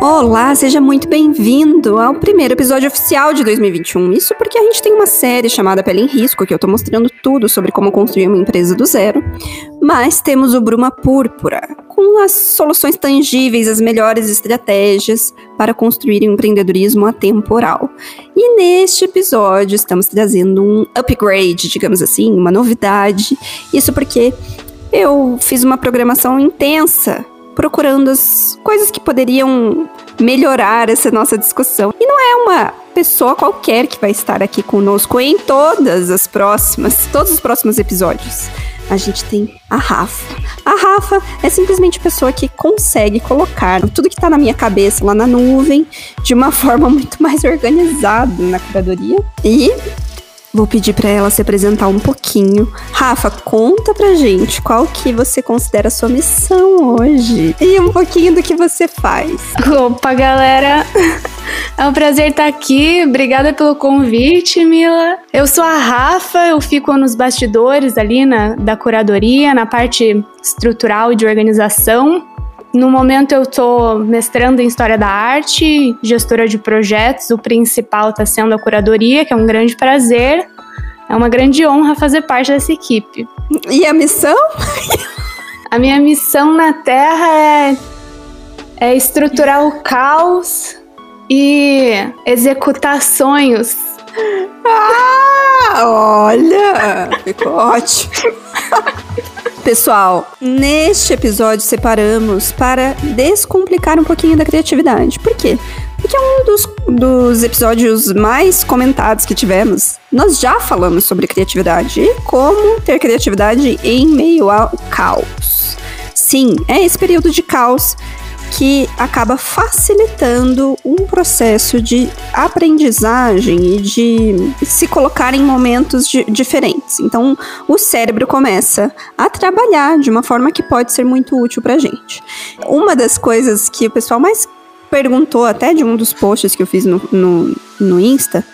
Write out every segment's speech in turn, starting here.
Olá, seja muito bem-vindo ao primeiro episódio oficial de 2021. Isso porque a gente tem uma série chamada Pele em Risco, que eu tô mostrando tudo sobre como construir uma empresa do zero. Mas temos o Bruma Púrpura, com as soluções tangíveis, as melhores estratégias para construir um empreendedorismo atemporal. E neste episódio estamos trazendo um upgrade, digamos assim, uma novidade. Isso porque eu fiz uma programação intensa procurando as coisas que poderiam melhorar essa nossa discussão. E não é uma pessoa qualquer que vai estar aqui conosco em todas as próximas, todos os próximos episódios. A gente tem a Rafa. A Rafa é simplesmente a pessoa que consegue colocar tudo que tá na minha cabeça lá na nuvem de uma forma muito mais organizada na curadoria. E Vou pedir para ela se apresentar um pouquinho. Rafa, conta pra gente qual que você considera sua missão hoje e um pouquinho do que você faz. Opa, galera! É um prazer estar aqui. Obrigada pelo convite, Mila. Eu sou a Rafa, eu fico nos bastidores ali na, da curadoria, na parte estrutural e de organização. No momento eu estou mestrando em História da Arte, gestora de projetos, o principal está sendo a curadoria, que é um grande prazer. É uma grande honra fazer parte dessa equipe. E a missão? a minha missão na Terra é, é estruturar o caos e executar sonhos. Ah, olha! Ficou ótimo. Pessoal, neste episódio separamos para descomplicar um pouquinho da criatividade. Por quê? Porque é um dos, dos episódios mais comentados que tivemos. Nós já falamos sobre criatividade e como ter criatividade em meio ao caos. Sim, é esse período de caos que acaba facilitando um processo de aprendizagem e de se colocar em momentos diferentes. Então, o cérebro começa a trabalhar de uma forma que pode ser muito útil para a gente. Uma das coisas que o pessoal mais perguntou, até de um dos posts que eu fiz no, no, no Insta,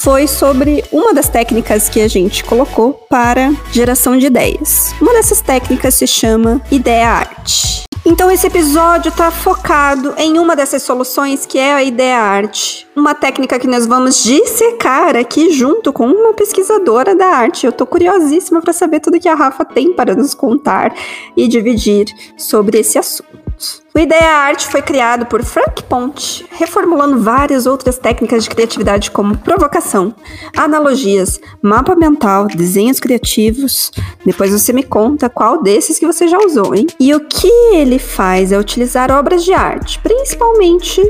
foi sobre uma das técnicas que a gente colocou para geração de ideias. Uma dessas técnicas se chama ideia arte. Então esse episódio está focado em uma dessas soluções que é a ideia arte, uma técnica que nós vamos dissecar aqui junto com uma pesquisadora da arte. Eu estou curiosíssima para saber tudo que a Rafa tem para nos contar e dividir sobre esse assunto. O Ideia Arte foi criado por Frank Ponte, reformulando várias outras técnicas de criatividade como provocação, analogias, mapa mental, desenhos criativos. Depois você me conta qual desses que você já usou, hein? E o que ele faz é utilizar obras de arte, principalmente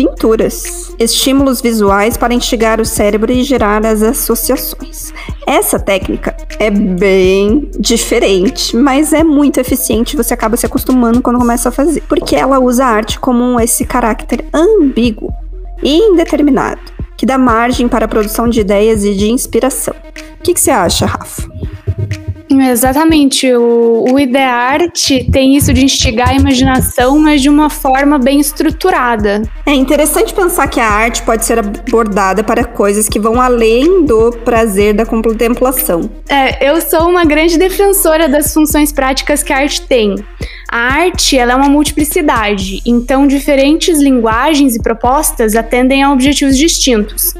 pinturas, estímulos visuais para instigar o cérebro e gerar as associações. Essa técnica é bem diferente, mas é muito eficiente, você acaba se acostumando quando começa a fazer, porque ela usa a arte como esse caráter ambíguo e indeterminado, que dá margem para a produção de ideias e de inspiração. O que, que você acha, Rafa? Exatamente. O, o IdeArt tem isso de instigar a imaginação, mas de uma forma bem estruturada. É interessante pensar que a arte pode ser abordada para coisas que vão além do prazer da contemplação. É, eu sou uma grande defensora das funções práticas que a arte tem. A arte ela é uma multiplicidade, então diferentes linguagens e propostas atendem a objetivos distintos.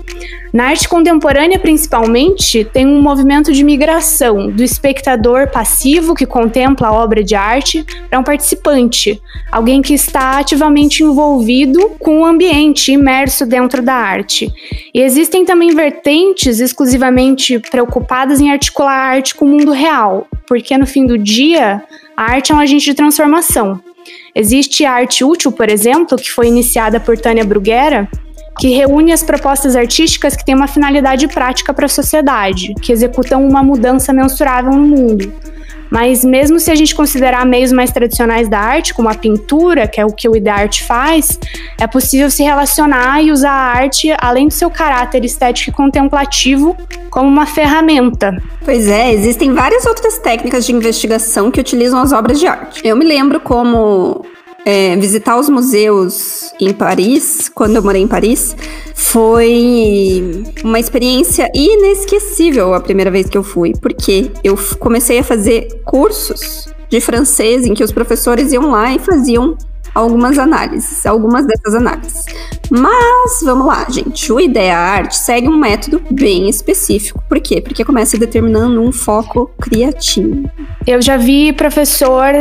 Na arte contemporânea, principalmente, tem um movimento de migração do espectador passivo que contempla a obra de arte para um participante, alguém que está ativamente envolvido com o ambiente imerso dentro da arte. E existem também vertentes exclusivamente preocupadas em articular a arte com o mundo real, porque no fim do dia, a arte é um agente de transformação. Existe a arte útil, por exemplo, que foi iniciada por Tânia Bruguera, que reúne as propostas artísticas que têm uma finalidade prática para a sociedade, que executam uma mudança mensurável no mundo. Mas mesmo se a gente considerar meios mais tradicionais da arte, como a pintura, que é o que o IdeArt faz, é possível se relacionar e usar a arte, além do seu caráter estético e contemplativo, como uma ferramenta. Pois é, existem várias outras técnicas de investigação que utilizam as obras de arte. Eu me lembro como é, visitar os museus em Paris, quando eu morei em Paris, foi uma experiência inesquecível a primeira vez que eu fui, porque eu comecei a fazer cursos de francês em que os professores iam lá e faziam algumas análises, algumas dessas análises. Mas vamos lá, gente. O Ideia Arte segue um método bem específico. Por quê? Porque começa determinando um foco criativo. Eu já vi professor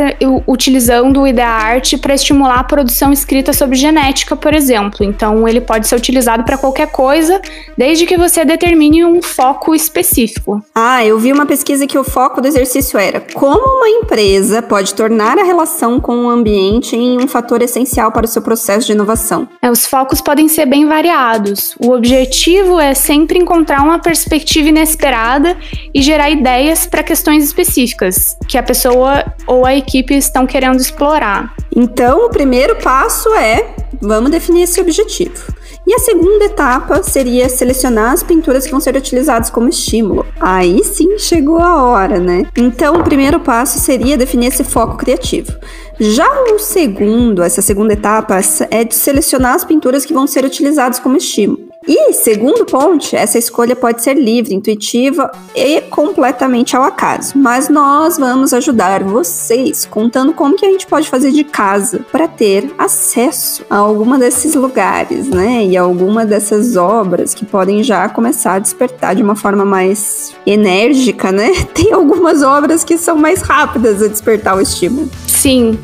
utilizando o Ideia Arte para estimular a produção escrita sobre genética, por exemplo. Então, ele pode ser utilizado para qualquer coisa, desde que você determine um foco específico. Ah, eu vi uma pesquisa que o foco do exercício era como uma empresa pode tornar a relação com o ambiente em um fator essencial para o seu processo de inovação. É, os focos podem ser bem variados. O objetivo é sempre encontrar uma perspectiva inesperada e gerar ideias para questões específicas que a pessoa ou a equipe estão querendo explorar. Então, o primeiro passo é vamos definir esse objetivo. E a segunda etapa seria selecionar as pinturas que vão ser utilizadas como estímulo. Aí sim chegou a hora, né? Então, o primeiro passo seria definir esse foco criativo. Já o segundo, essa segunda etapa, é de selecionar as pinturas que vão ser utilizadas como estímulo. E, segundo ponto, essa escolha pode ser livre, intuitiva e completamente ao acaso. Mas nós vamos ajudar vocês contando como que a gente pode fazer de casa para ter acesso a alguma desses lugares, né? E alguma dessas obras que podem já começar a despertar de uma forma mais enérgica, né? Tem algumas obras que são mais rápidas a despertar o estímulo. Sim,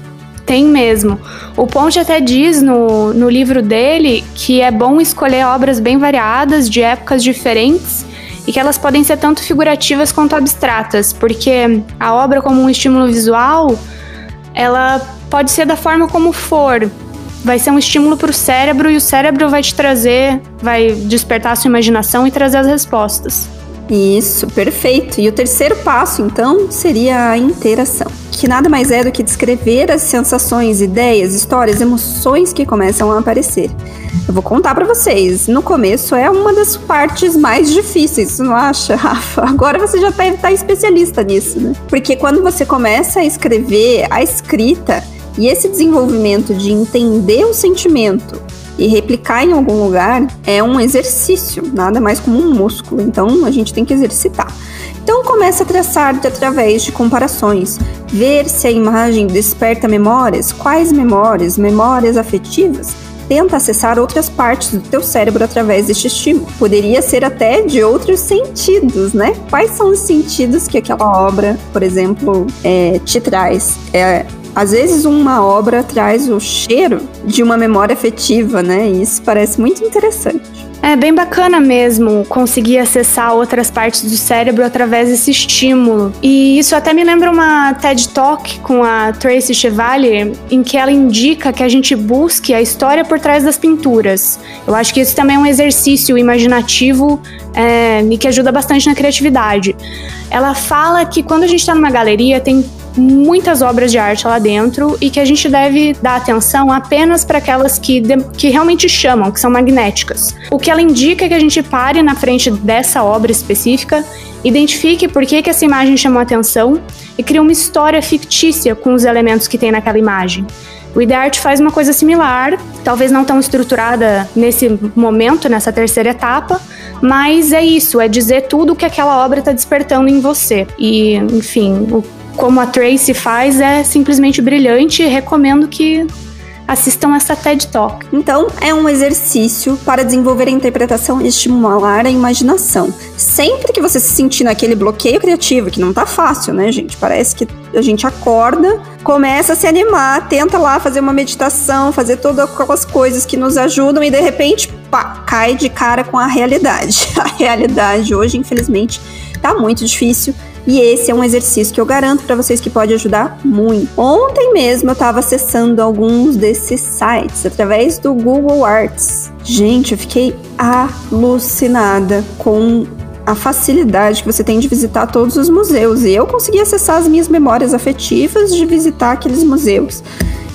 tem mesmo. O Ponte até diz no, no livro dele que é bom escolher obras bem variadas, de épocas diferentes, e que elas podem ser tanto figurativas quanto abstratas, porque a obra, como um estímulo visual, ela pode ser da forma como for. Vai ser um estímulo para o cérebro e o cérebro vai te trazer, vai despertar a sua imaginação e trazer as respostas. Isso, perfeito. E o terceiro passo, então, seria a interação, que nada mais é do que descrever as sensações, ideias, histórias, emoções que começam a aparecer. Eu vou contar para vocês. No começo é uma das partes mais difíceis, não acha, Rafa? Agora você já deve estar especialista nisso, né? Porque quando você começa a escrever, a escrita e esse desenvolvimento de entender o sentimento e replicar em algum lugar é um exercício, nada mais como um músculo. Então a gente tem que exercitar. Então começa a traçar através de comparações, ver se a imagem desperta memórias, quais memórias, memórias afetivas. Tenta acessar outras partes do teu cérebro através deste estímulo. Poderia ser até de outros sentidos, né? Quais são os sentidos que aquela obra, por exemplo, é, te traz? É às vezes uma obra traz o cheiro de uma memória afetiva, né? E isso parece muito interessante. É bem bacana mesmo conseguir acessar outras partes do cérebro através desse estímulo. E isso até me lembra uma TED Talk com a Tracy Chevalier, em que ela indica que a gente busque a história por trás das pinturas. Eu acho que isso também é um exercício imaginativo é, e que ajuda bastante na criatividade. Ela fala que quando a gente está numa galeria, tem muitas obras de arte lá dentro e que a gente deve dar atenção apenas para aquelas que, que realmente chamam, que são magnéticas. O que ela indica é que a gente pare na frente dessa obra específica, identifique por que, que essa imagem chamou atenção e crie uma história fictícia com os elementos que tem naquela imagem. O IdeArt faz uma coisa similar, talvez não tão estruturada nesse momento, nessa terceira etapa, mas é isso, é dizer tudo o que aquela obra está despertando em você. E, enfim, o como a Tracy faz é simplesmente brilhante recomendo que assistam essa TED Talk. Então, é um exercício para desenvolver a interpretação e estimular a imaginação. Sempre que você se sentir naquele bloqueio criativo, que não tá fácil, né, gente? Parece que a gente acorda, começa a se animar, tenta lá fazer uma meditação, fazer todas aquelas coisas que nos ajudam e de repente, pá, cai de cara com a realidade. A realidade hoje, infelizmente, tá muito difícil e esse é um exercício que eu garanto para vocês que pode ajudar muito. Ontem mesmo eu estava acessando alguns desses sites através do Google Arts. Gente, eu fiquei alucinada com a facilidade que você tem de visitar todos os museus. E eu consegui acessar as minhas memórias afetivas de visitar aqueles museus.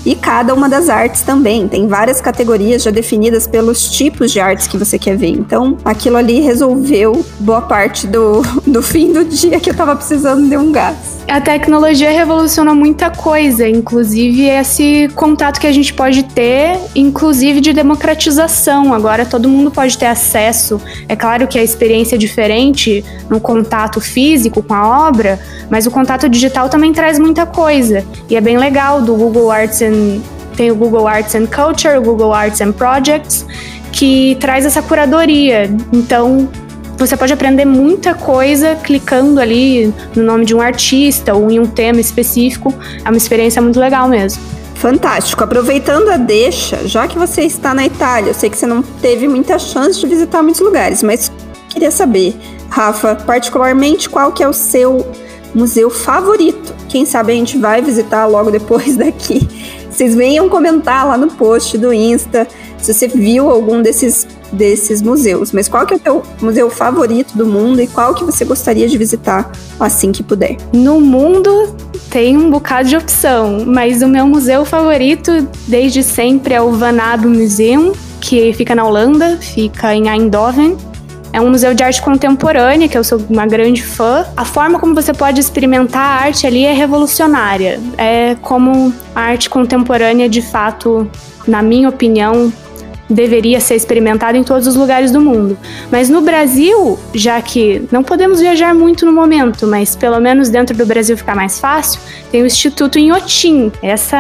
E cada uma das artes também. Tem várias categorias já definidas pelos tipos de artes que você quer ver. Então, aquilo ali resolveu boa parte do, do fim do dia que eu tava precisando de um gás. A tecnologia revoluciona muita coisa, inclusive esse contato que a gente pode ter, inclusive de democratização. Agora todo mundo pode ter acesso. É claro que a experiência é diferente no contato físico com a obra, mas o contato digital também traz muita coisa. E é bem legal do Google Arts and tem o Google Arts and Culture, o Google Arts and Projects, que traz essa curadoria. Então, você pode aprender muita coisa clicando ali no nome de um artista ou em um tema específico. É uma experiência muito legal mesmo. Fantástico. Aproveitando a deixa, já que você está na Itália, eu sei que você não teve muita chance de visitar muitos lugares, mas queria saber, Rafa, particularmente qual que é o seu museu favorito? Quem sabe a gente vai visitar logo depois daqui. Vocês venham comentar lá no post do Insta se você viu algum desses desses museus. Mas qual que é o teu museu favorito do mundo e qual que você gostaria de visitar assim que puder? No mundo tem um bocado de opção, mas o meu museu favorito desde sempre é o Van Abbe Museum, que fica na Holanda, fica em Eindhoven. É um museu de arte contemporânea, que eu sou uma grande fã. A forma como você pode experimentar a arte ali é revolucionária. É como a arte contemporânea, de fato, na minha opinião, deveria ser experimentado em todos os lugares do mundo. Mas no Brasil, já que não podemos viajar muito no momento, mas pelo menos dentro do Brasil ficar mais fácil, tem o Instituto Inhotim. Essa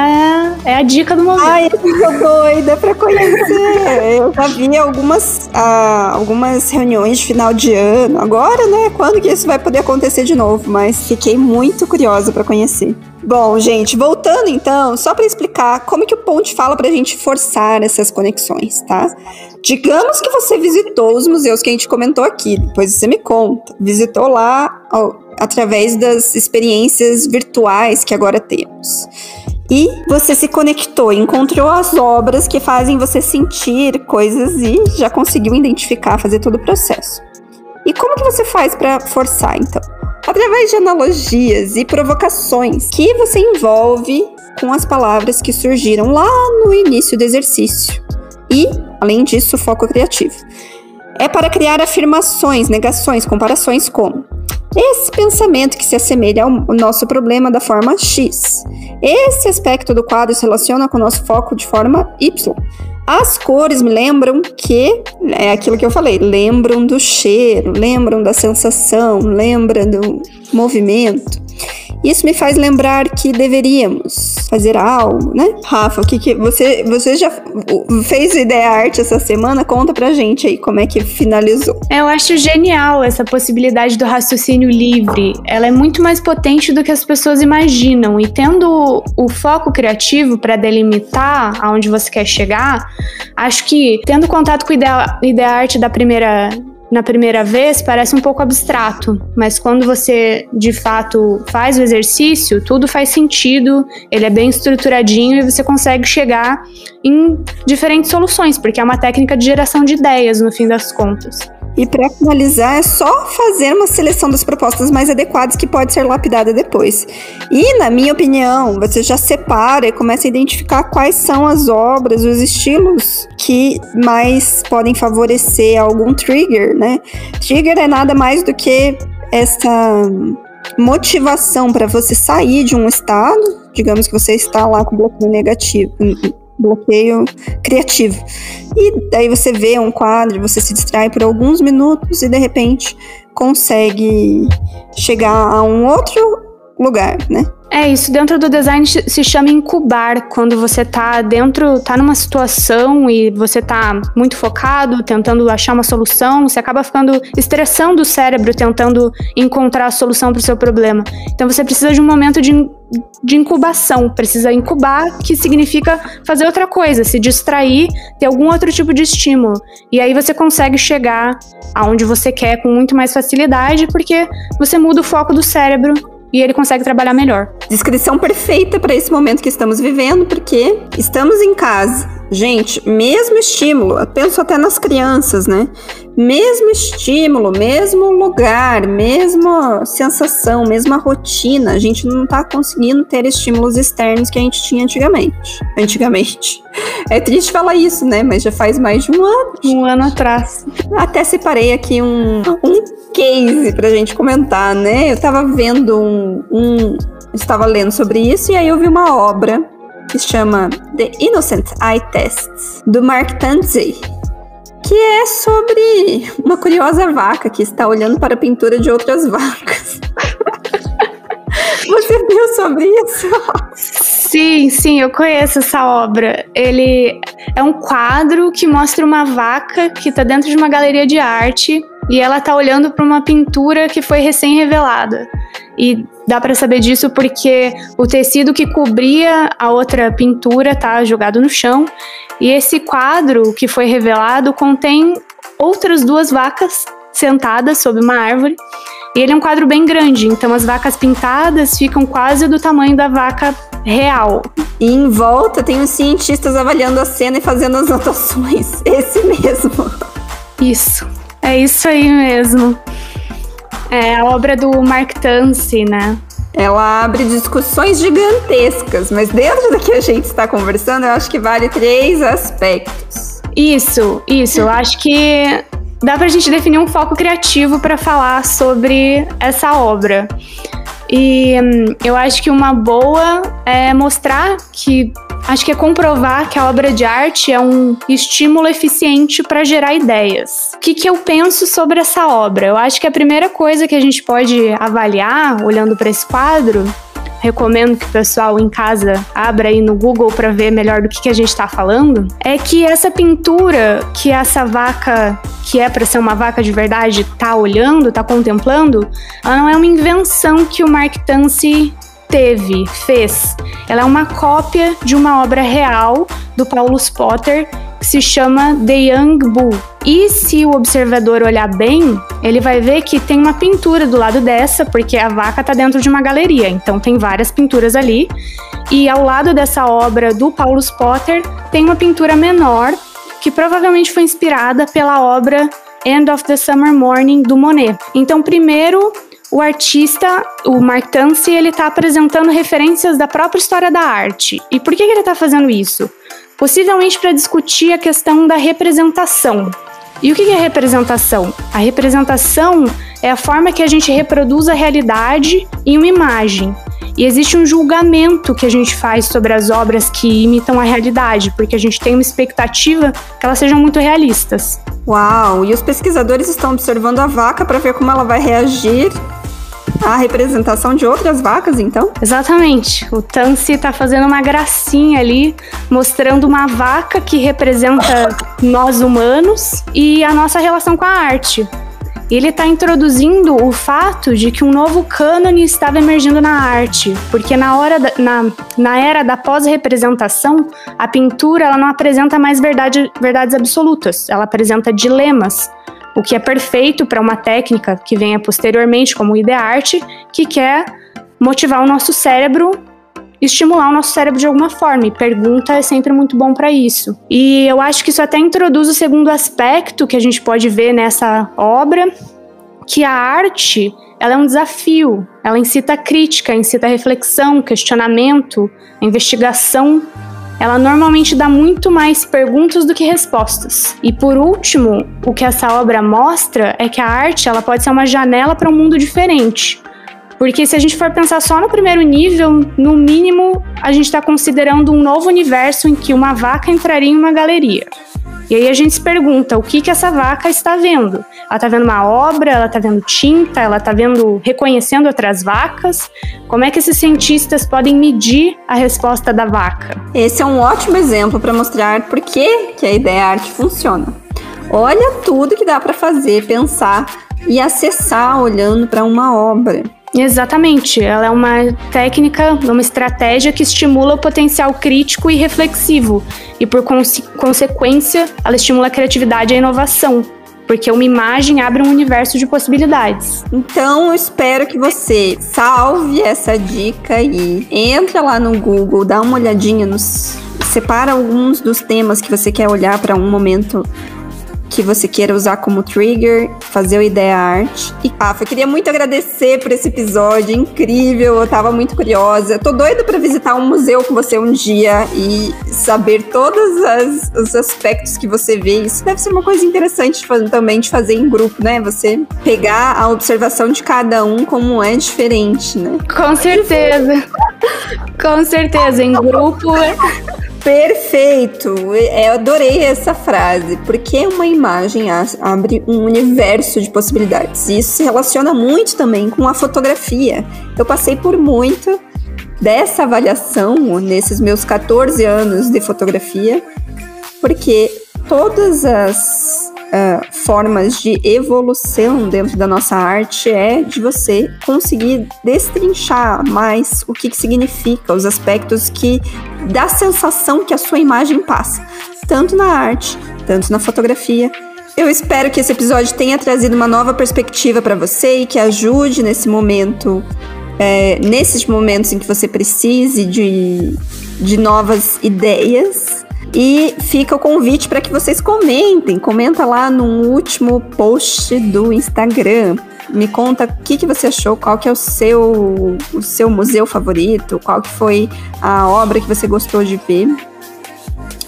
é, a dica do momento. Ai, eu tô doida pra conhecer. eu já vi algumas, ah, algumas reuniões de final de ano. Agora, né? Quando que isso vai poder acontecer de novo? Mas fiquei muito curiosa para conhecer. Bom, gente, voltando então, só para explicar como que o Ponte fala para a gente forçar essas conexões, tá? Digamos que você visitou os museus que a gente comentou aqui, depois você me conta. Visitou lá ó, através das experiências virtuais que agora temos. E você se conectou, encontrou as obras que fazem você sentir coisas e já conseguiu identificar, fazer todo o processo. E como que você faz para forçar, então? Através de analogias e provocações que você envolve com as palavras que surgiram lá no início do exercício. E, além disso, foco criativo. É para criar afirmações, negações, comparações como esse pensamento que se assemelha ao nosso problema da forma X. Esse aspecto do quadro se relaciona com o nosso foco de forma Y. As cores me lembram que é aquilo que eu falei, lembram do cheiro, lembram da sensação, lembram do movimento. Isso me faz lembrar que deveríamos fazer algo, né? Rafa, o que, que você você já fez ideia arte essa semana? Conta pra gente aí como é que finalizou. Eu acho genial essa possibilidade do raciocínio livre. Ela é muito mais potente do que as pessoas imaginam e tendo o foco criativo para delimitar aonde você quer chegar, acho que tendo contato com ideia, ideia arte da primeira na primeira vez parece um pouco abstrato, mas quando você de fato faz o exercício, tudo faz sentido, ele é bem estruturadinho e você consegue chegar em diferentes soluções, porque é uma técnica de geração de ideias no fim das contas. E para finalizar, é só fazer uma seleção das propostas mais adequadas que pode ser lapidada depois. E, na minha opinião, você já separa e começa a identificar quais são as obras, os estilos que mais podem favorecer algum trigger, né? Trigger é nada mais do que essa motivação para você sair de um estado, digamos que você está lá com bloqueio negativo, bloqueio criativo. E daí você vê um quadro, você se distrai por alguns minutos e de repente consegue chegar a um outro lugar, né? É, isso dentro do design se chama incubar, quando você tá dentro, tá numa situação e você tá muito focado, tentando achar uma solução, você acaba ficando estressando o cérebro tentando encontrar a solução para o seu problema. Então você precisa de um momento de, de incubação, precisa incubar, que significa fazer outra coisa, se distrair, ter algum outro tipo de estímulo. E aí você consegue chegar aonde você quer com muito mais facilidade, porque você muda o foco do cérebro e ele consegue trabalhar melhor. Descrição perfeita para esse momento que estamos vivendo, porque estamos em casa Gente, mesmo estímulo, eu penso até nas crianças, né? Mesmo estímulo, mesmo lugar, mesma sensação, mesma rotina, a gente não tá conseguindo ter estímulos externos que a gente tinha antigamente. Antigamente. É triste falar isso, né? Mas já faz mais de um ano. Um ano atrás. Até separei aqui um, um case pra gente comentar, né? Eu tava vendo um, um estava lendo sobre isso e aí eu vi uma obra que chama The Innocent Eye Tests, do Mark Tanzey, que é sobre uma curiosa vaca que está olhando para a pintura de outras vacas. Você viu sobre isso? Sim, sim, eu conheço essa obra. Ele é um quadro que mostra uma vaca que está dentro de uma galeria de arte e ela está olhando para uma pintura que foi recém-revelada. E dá para saber disso porque o tecido que cobria a outra pintura tá jogado no chão. E esse quadro que foi revelado contém outras duas vacas sentadas sob uma árvore. E ele é um quadro bem grande, então as vacas pintadas ficam quase do tamanho da vaca real. E em volta tem os cientistas avaliando a cena e fazendo as anotações. Esse mesmo. Isso. É isso aí mesmo. É a obra do Mark Tansey, né? Ela abre discussões gigantescas, mas dentro do que a gente está conversando, eu acho que vale três aspectos. Isso, isso. Eu acho que dá pra gente definir um foco criativo para falar sobre essa obra. E hum, eu acho que uma boa é mostrar que acho que é comprovar que a obra de arte é um estímulo eficiente para gerar ideias. O que, que eu penso sobre essa obra? Eu acho que a primeira coisa que a gente pode avaliar, olhando para esse quadro, recomendo que o pessoal em casa abra aí no Google para ver melhor do que, que a gente está falando, é que essa pintura que essa vaca, que é para ser uma vaca de verdade, tá olhando, tá contemplando, ela não é uma invenção que o Mark Tansey teve, fez. Ela é uma cópia de uma obra real do Paulus Potter que se chama The Young Bull. E se o observador olhar bem, ele vai ver que tem uma pintura do lado dessa, porque a vaca está dentro de uma galeria, então tem várias pinturas ali. E ao lado dessa obra do Paulus Potter tem uma pintura menor que provavelmente foi inspirada pela obra End of the Summer Morning do Monet. Então, primeiro o artista, o Mark ele está apresentando referências da própria história da arte. E por que, que ele está fazendo isso? Possivelmente para discutir a questão da representação. E o que é representação? A representação é a forma que a gente reproduz a realidade em uma imagem. E existe um julgamento que a gente faz sobre as obras que imitam a realidade, porque a gente tem uma expectativa que elas sejam muito realistas. Uau! E os pesquisadores estão observando a vaca para ver como ela vai reagir a representação de outras vacas, então? Exatamente. O Tansi tá fazendo uma gracinha ali, mostrando uma vaca que representa nós humanos e a nossa relação com a arte. Ele está introduzindo o fato de que um novo cânone estava emergindo na arte, porque na, hora da, na, na era da pós-representação, a pintura ela não apresenta mais verdade, verdades absolutas, ela apresenta dilemas o que é perfeito para uma técnica que venha posteriormente, como o que quer motivar o nosso cérebro, estimular o nosso cérebro de alguma forma. E pergunta é sempre muito bom para isso. E eu acho que isso até introduz o segundo aspecto que a gente pode ver nessa obra, que a arte ela é um desafio, ela incita crítica, incita reflexão, questionamento, investigação ela normalmente dá muito mais perguntas do que respostas. E por último, o que essa obra mostra é que a arte ela pode ser uma janela para um mundo diferente. Porque se a gente for pensar só no primeiro nível, no mínimo a gente está considerando um novo universo em que uma vaca entraria em uma galeria. E aí a gente se pergunta o que que essa vaca está vendo? Ela está vendo uma obra, ela está vendo tinta, ela está vendo, reconhecendo outras vacas? Como é que esses cientistas podem medir a resposta da vaca? Esse é um ótimo exemplo para mostrar por que, que a ideia arte funciona. Olha tudo que dá para fazer, pensar e acessar olhando para uma obra. Exatamente, ela é uma técnica, uma estratégia que estimula o potencial crítico e reflexivo, e por conse consequência, ela estimula a criatividade e a inovação, porque uma imagem abre um universo de possibilidades. Então, eu espero que você salve essa dica e entra lá no Google, dá uma olhadinha nos separa alguns dos temas que você quer olhar para um momento que você queira usar como trigger, fazer o ideia arte. E Rafa, eu queria muito agradecer por esse episódio incrível, eu tava muito curiosa. Eu tô doida para visitar um museu com você um dia e saber todos as, os aspectos que você vê. Isso deve ser uma coisa interessante também de fazer em grupo, né? Você pegar a observação de cada um como é diferente, né? Com certeza. com certeza, em grupo. Perfeito! Eu adorei essa frase, porque uma imagem abre um universo de possibilidades. Isso se relaciona muito também com a fotografia. Eu passei por muito dessa avaliação nesses meus 14 anos de fotografia, porque todas as uh, formas de evolução dentro da nossa arte é de você conseguir destrinchar mais o que, que significa, os aspectos que dá sensação que a sua imagem passa, tanto na arte, tanto na fotografia. Eu espero que esse episódio tenha trazido uma nova perspectiva para você e que ajude nesse momento, é, nesses momentos em que você precise de, de novas ideias e fica o convite para que vocês comentem. Comenta lá no último post do Instagram. Me conta o que, que você achou, qual que é o seu, o seu museu favorito, qual que foi a obra que você gostou de ver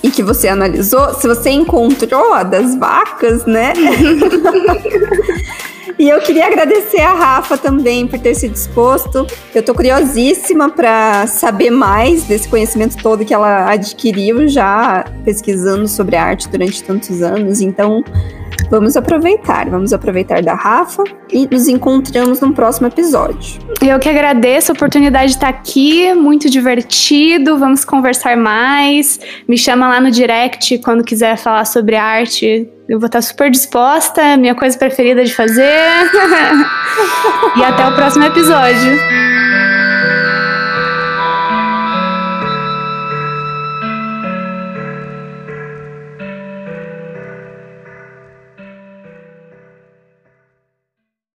e que você analisou. Se você encontrou a das vacas, né? E eu queria agradecer a Rafa também por ter se disposto. Eu tô curiosíssima para saber mais desse conhecimento todo que ela adquiriu já pesquisando sobre arte durante tantos anos. Então, vamos aproveitar, vamos aproveitar da Rafa e nos encontramos no próximo episódio. Eu que agradeço a oportunidade de estar aqui, muito divertido, vamos conversar mais. Me chama lá no direct quando quiser falar sobre arte. Eu vou estar super disposta, minha coisa preferida de fazer. e até o próximo episódio.